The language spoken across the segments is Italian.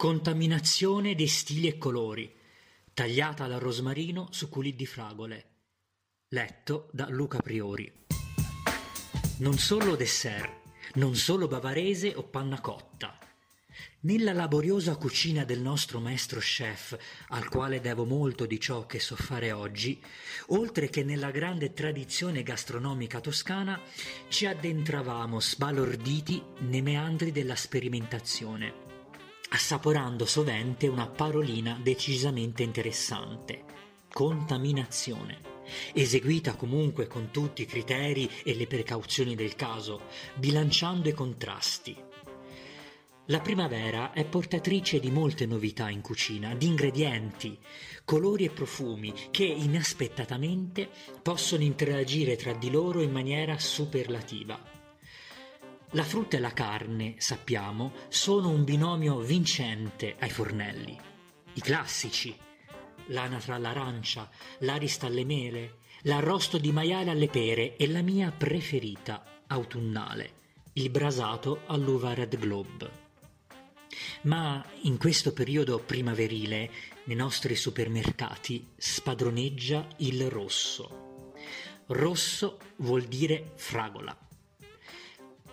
Contaminazione di stili e colori, tagliata dal rosmarino su culì di fragole. Letto da Luca Priori. Non solo dessert, non solo bavarese o panna cotta. Nella laboriosa cucina del nostro maestro chef, al quale devo molto di ciò che so fare oggi, oltre che nella grande tradizione gastronomica toscana, ci addentravamo sbalorditi nei meandri della sperimentazione assaporando sovente una parolina decisamente interessante, contaminazione, eseguita comunque con tutti i criteri e le precauzioni del caso, bilanciando i contrasti. La primavera è portatrice di molte novità in cucina, di ingredienti, colori e profumi che inaspettatamente possono interagire tra di loro in maniera superlativa. La frutta e la carne, sappiamo, sono un binomio vincente ai fornelli. I classici, l'anatra all'arancia, l'arista alle mele, l'arrosto di maiale alle pere e la mia preferita, autunnale, il brasato all'uva Red Globe. Ma in questo periodo primaverile nei nostri supermercati spadroneggia il rosso. Rosso vuol dire fragola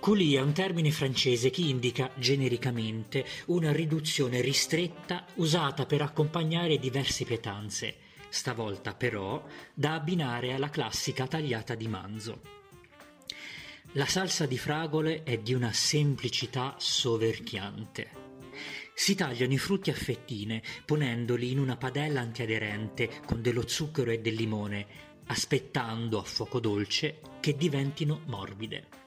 Coulis è un termine francese che indica genericamente una riduzione ristretta usata per accompagnare diverse pietanze, stavolta però da abbinare alla classica tagliata di manzo. La salsa di fragole è di una semplicità soverchiante. Si tagliano i frutti a fettine, ponendoli in una padella antiaderente con dello zucchero e del limone, aspettando a fuoco dolce che diventino morbide.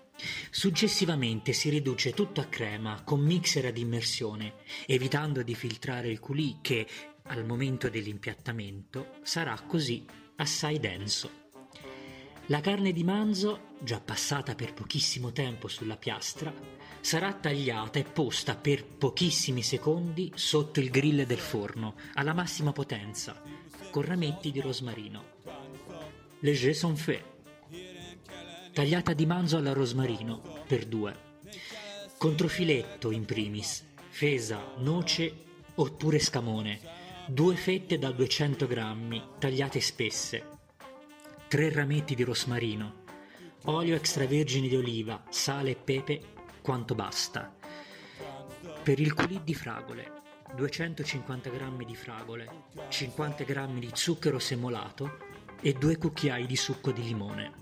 Successivamente si riduce tutto a crema con mixer ad immersione, evitando di filtrare il coulis che, al momento dell'impiattamento, sarà così assai denso. La carne di manzo, già passata per pochissimo tempo sulla piastra, sarà tagliata e posta per pochissimi secondi sotto il grill del forno, alla massima potenza, con rametti di rosmarino. Les jeux sont faits tagliata di manzo alla rosmarino per due. Controfiletto in primis, fesa, noce oppure scamone, due fette da 200 grammi, tagliate spesse, tre rametti di rosmarino, olio extravergine di oliva, sale e pepe quanto basta. Per il coulis di fragole, 250 g di fragole, 50 g di zucchero semolato e due cucchiai di succo di limone.